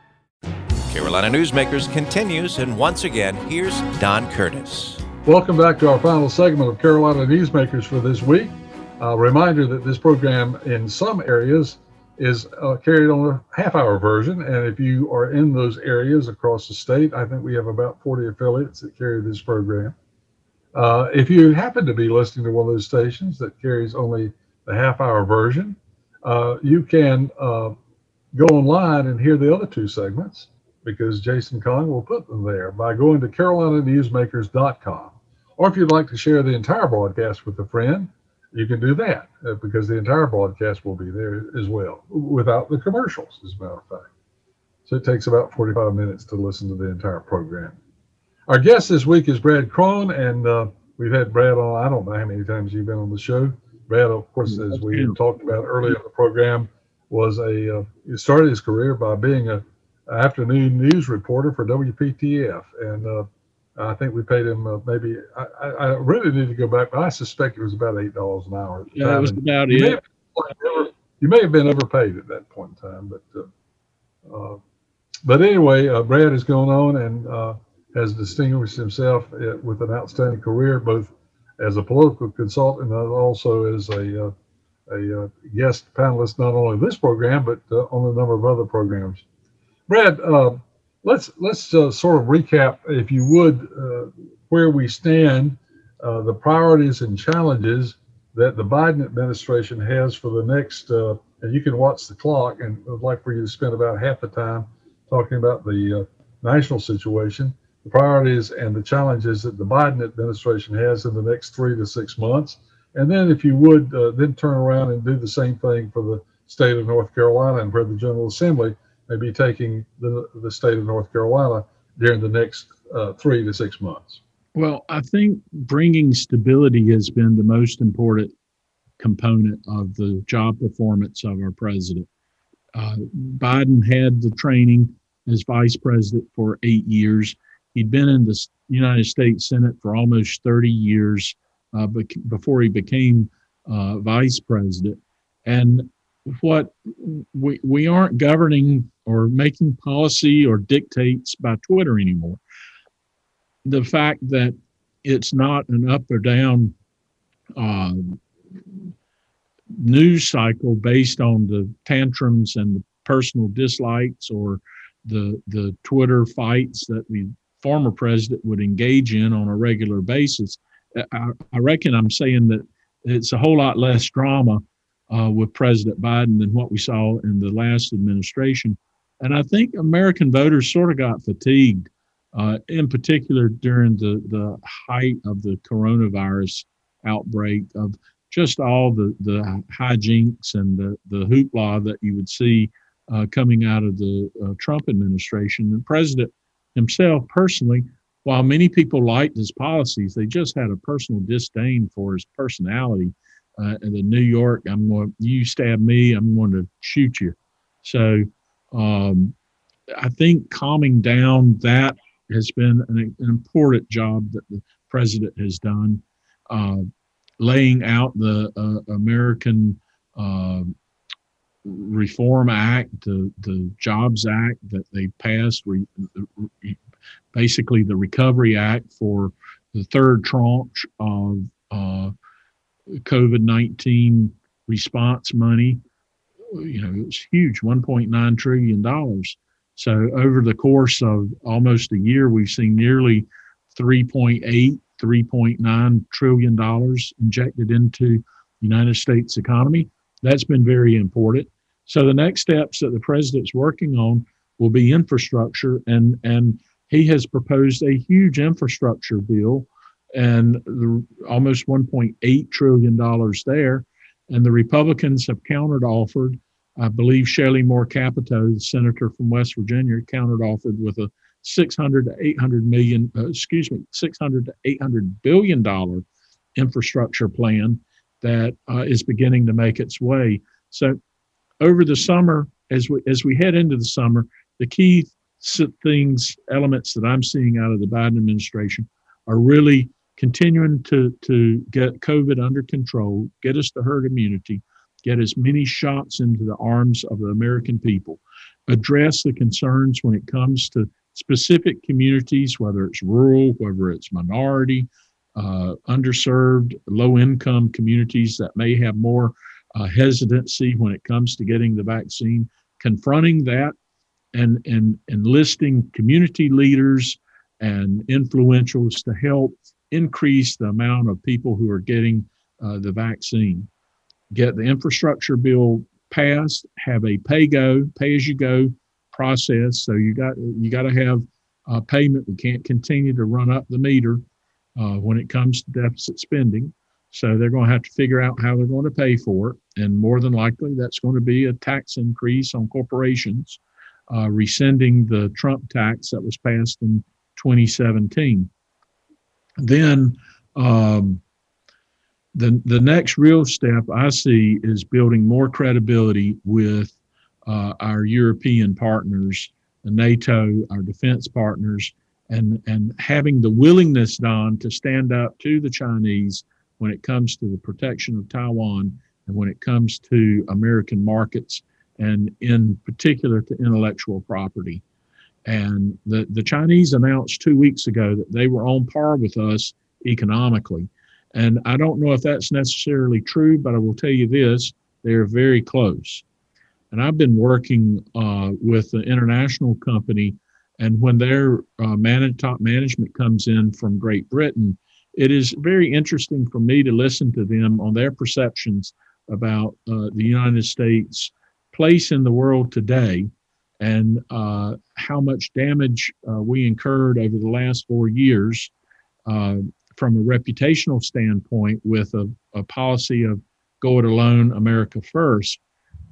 Carolina Newsmakers continues, and once again, here's Don Curtis. Welcome back to our final segment of Carolina Newsmakers for this week. A reminder that this program, in some areas, is uh, carried on a half hour version. And if you are in those areas across the state, I think we have about 40 affiliates that carry this program. Uh, if you happen to be listening to one of those stations that carries only the half hour version, uh, you can uh, go online and hear the other two segments because Jason Kong will put them there by going to carolinanewsmakers.com. Or if you'd like to share the entire broadcast with a friend, you can do that uh, because the entire broadcast will be there as well without the commercials, as a matter of fact. So it takes about 45 minutes to listen to the entire program. Our guest this week is Brad Crone, and uh, we've had Brad on, I don't know how many times you've been on the show. Brad, of course, as we talked about earlier in the program, was a, uh, he started his career by being a afternoon news reporter for WPTF, and uh, I think we paid him uh, maybe. I, I, really need to go back, but I suspect it was about eight dollars an hour. Yeah, it was about you it. May have, you may have been overpaid at that point in time, but uh, uh but anyway, uh, Brad has gone on and uh, has distinguished himself with an outstanding career, both as a political consultant and also as a a guest panelist, not only this program but on a number of other programs. Brad, uh, let's let's uh, sort of recap, if you would, uh, where we stand, uh, the priorities and challenges that the Biden administration has for the next. Uh, and you can watch the clock, and I'd like for you to spend about half the time talking about the uh, national situation, the priorities and the challenges that the Biden administration has in the next three to six months, and then, if you would, then turn around and do the same thing for the state of North Carolina and where the General Assembly be taking the, the state of North Carolina during the next uh, three to six months? Well, I think bringing stability has been the most important component of the job performance of our president. Uh, Biden had the training as vice president for eight years. He'd been in the United States Senate for almost 30 years uh, before he became uh, vice president. And what we, we aren't governing or making policy or dictates by Twitter anymore. The fact that it's not an up or down uh, news cycle based on the tantrums and the personal dislikes or the the Twitter fights that the former president would engage in on a regular basis. I, I reckon I'm saying that it's a whole lot less drama uh, with President Biden than what we saw in the last administration. And I think American voters sort of got fatigued, uh, in particular during the, the height of the coronavirus outbreak, of just all the, the hijinks and the, the hoopla that you would see uh, coming out of the uh, Trump administration. The president himself, personally, while many people liked his policies, they just had a personal disdain for his personality uh, the New York, I'm going. You stab me, I'm going to shoot you. So um, I think calming down that has been an, an, important job that the president has done, uh, laying out the uh, American uh, Reform Act, the, the Jobs Act that they passed, re, basically the Recovery Act for the third tranche of uh, COVID 19 response money. You know, it's huge $1.9 trillion. So, over the course of almost a year, we've seen nearly 3.8, 3.9 trillion dollars injected into the United States economy. That's been very important. So, the next steps that the president's working on will be infrastructure, and, and he has proposed a huge infrastructure bill and the, almost 1.8 trillion dollars there. And the Republicans have countered offered. I believe Shelley Moore Capito, the senator from West Virginia, countered offered with a 600 to 800 million, uh, excuse me, 600 to 800 billion dollar infrastructure plan that uh, is beginning to make its way. So, over the summer, as we as we head into the summer, the key things, elements that I'm seeing out of the Biden administration are really continuing to, to get COVID under control, get us to herd immunity, get as many shots into the arms of the American people, address the concerns when it comes to specific communities, whether it's rural, whether it's minority, uh, underserved, low income communities that may have more uh, hesitancy when it comes to getting the vaccine, confronting that and, and enlisting community leaders and influentials to help increase the amount of people who are getting uh, the vaccine. Get the infrastructure bill passed, have a pay go, pay as you go process. So you got you got to have uh, payment. We can't continue to run up the meter uh, when it comes to deficit spending. So they're going to have to figure out how they're going to pay for it, and more than likely that's going to be a tax increase on corporations, uh, rescinding the Trump tax that was passed in 2017 then um, the the next real step I see is building more credibility with uh, our European partners, NATO, our defense partners, and and having the willingness, Don, to stand up to the Chinese when it comes to the protection of Taiwan and when it comes to American markets and in particular to intellectual property. And the, the Chinese announced two weeks ago that they were on par with us economically. And I don't know if that's necessarily true, but I will tell you this they're very close. And I've been working uh, with an international company, and when their uh, man- top management comes in from Great Britain, it is very interesting for me to listen to them on their perceptions about uh, the United States' place in the world today and uh, how much damage uh, we incurred over the last four years uh, from a reputational standpoint with a, a, policy of go it alone, America first.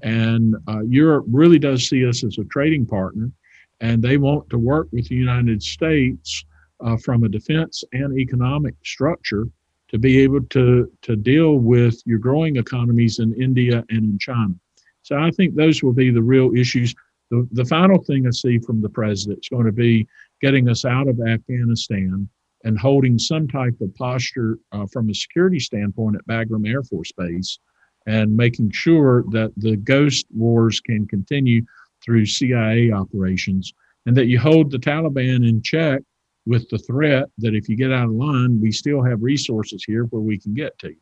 And uh, Europe really does see us as a trading partner, and they want to work with the United States uh, from a defense and economic structure to be able to, to deal with your growing economies in India and in China. So I think those will be the real issues the, the final thing I see from the president is going to be getting us out of Afghanistan and holding some type of posture uh, from a security standpoint at Bagram Air Force Base and making sure that the ghost wars can continue through CIA operations and that you hold the Taliban in check with the threat that if you get out of line, we still have resources here where we can get to.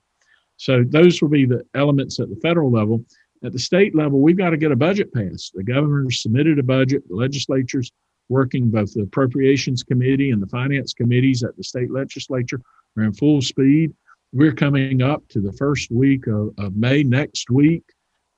So those will be the elements at the federal level. At the state level, we've got to get a budget passed. The governor submitted a budget. The legislature's working, both the appropriations committee and the finance committees at the state legislature are in full speed. We're coming up to the first week of, of May next week.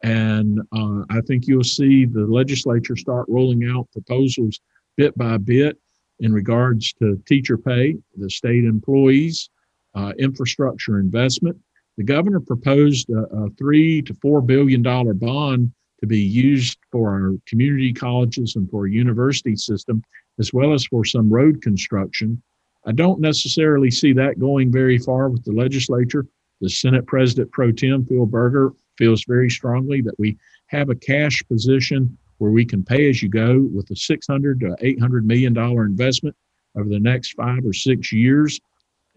And uh, I think you'll see the legislature start rolling out proposals bit by bit in regards to teacher pay, the state employees, uh, infrastructure investment, the governor proposed a, a three to four billion dollar bond to be used for our community colleges and for our university system, as well as for some road construction. I don't necessarily see that going very far with the legislature. The Senate President Pro Tem, Phil Berger, feels very strongly that we have a cash position where we can pay as you go with a 600 to 800 million dollar investment over the next five or six years.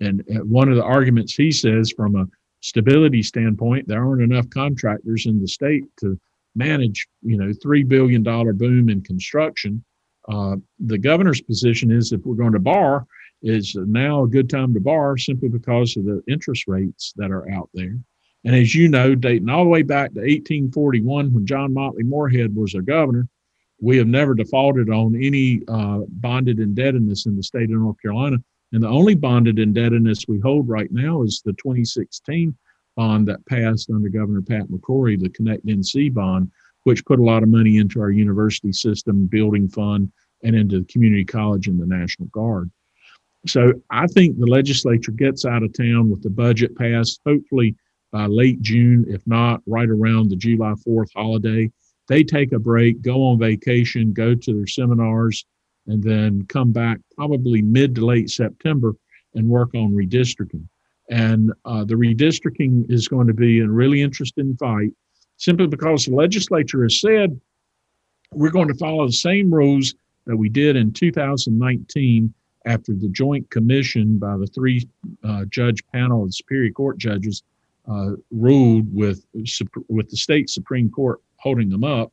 And uh, one of the arguments he says from a stability standpoint, there aren't enough contractors in the state to manage, you know, three billion dollar boom in construction. Uh, the governor's position is if we're going to borrow, is now a good time to borrow simply because of the interest rates that are out there. And as you know, dating all the way back to 1841, when John Motley Morehead was our governor, we have never defaulted on any uh, bonded indebtedness in the state of North Carolina. And the only bonded indebtedness we hold right now is the 2016 bond that passed under Governor Pat McCrory, the Connect NC bond, which put a lot of money into our university system, building fund, and into the community college and the National Guard. So I think the legislature gets out of town with the budget passed, hopefully by late June, if not right around the July 4th holiday. They take a break, go on vacation, go to their seminars, and then come back probably mid to late September and work on redistricting. And uh, the redistricting is going to be a really interesting fight simply because the legislature has said we're going to follow the same rules that we did in 2019 after the joint commission by the three uh, judge panel of Superior Court judges uh, ruled with with the state Supreme Court holding them up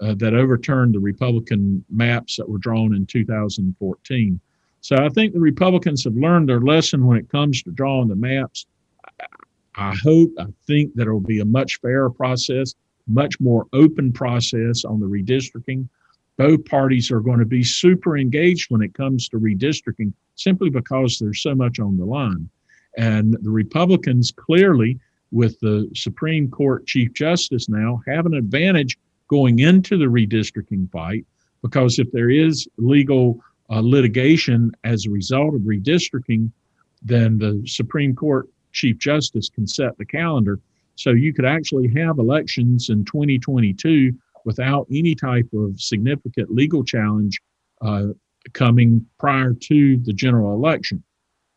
uh, that overturned the Republican maps that were drawn in 2014. So I think the Republicans have learned their lesson when it comes to drawing the maps. I hope, I think that it will be a much fairer process, much more open process on the redistricting. Both parties are going to be super engaged when it comes to redistricting simply because there's so much on the line. And the Republicans clearly, with the Supreme Court Chief Justice now, have an advantage going into the redistricting fight because if there is legal uh, litigation as a result of redistricting, then the Supreme Court Chief Justice can set the calendar. So you could actually have elections in 2022 without any type of significant legal challenge uh, coming prior to the general election.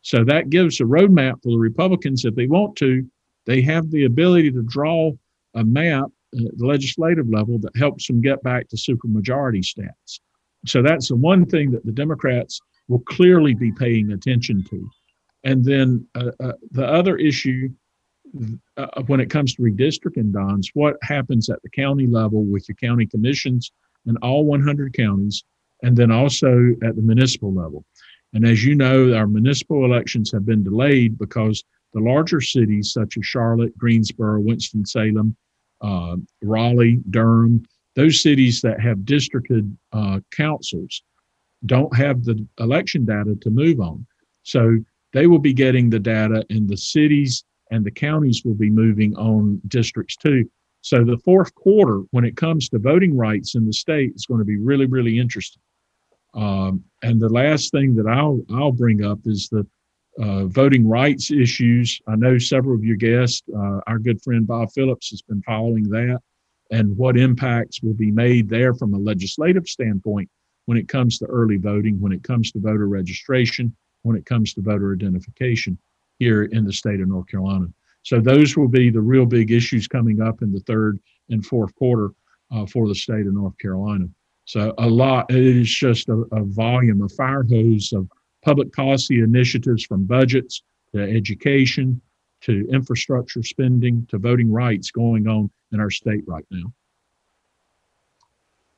So that gives a roadmap for the Republicans if they want to. They have the ability to draw a map the legislative level that helps them get back to supermajority stats. So that's the one thing that the Democrats will clearly be paying attention to. And then uh, uh, the other issue uh, when it comes to redistricting, Don's, what happens at the county level with the county commissions in all 100 counties, and then also at the municipal level. And as you know, our municipal elections have been delayed because the larger cities such as Charlotte, Greensboro, Winston-Salem, uh, Raleigh, Durham, those cities that have districted uh, councils don't have the election data to move on. So they will be getting the data, and the cities and the counties will be moving on districts too. So the fourth quarter, when it comes to voting rights in the state, is going to be really, really interesting. Um, and the last thing that I'll I'll bring up is the uh, voting rights issues. I know several of your guests, uh, our good friend Bob Phillips, has been following that, and what impacts will be made there from a legislative standpoint when it comes to early voting, when it comes to voter registration, when it comes to voter identification here in the state of North Carolina. So those will be the real big issues coming up in the third and fourth quarter uh, for the state of North Carolina. So a lot, it is just a, a volume, a fire hose of public policy initiatives from budgets to education to infrastructure spending to voting rights going on in our state right now.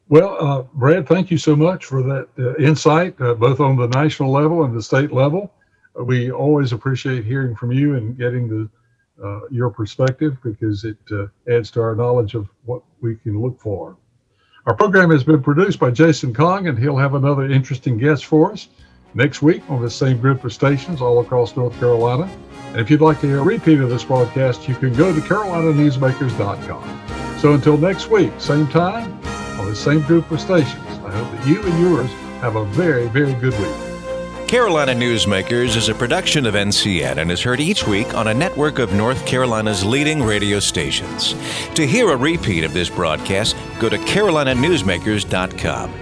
Well, uh, Brad, thank you so much for that uh, insight, uh, both on the national level and the state level. We always appreciate hearing from you and getting the uh, your perspective because it uh, adds to our knowledge of what we can look for. Our program has been produced by Jason Kong, and he'll have another interesting guest for us next week on the same group of stations all across North Carolina. And if you'd like to hear a repeat of this broadcast, you can go to carolinanewsmakers.com. So until next week, same time, on the same group of stations. I hope that you and yours have a very, very good week. Carolina Newsmakers is a production of NCN and is heard each week on a network of North Carolina's leading radio stations. To hear a repeat of this broadcast, go to carolinanewsmakers.com.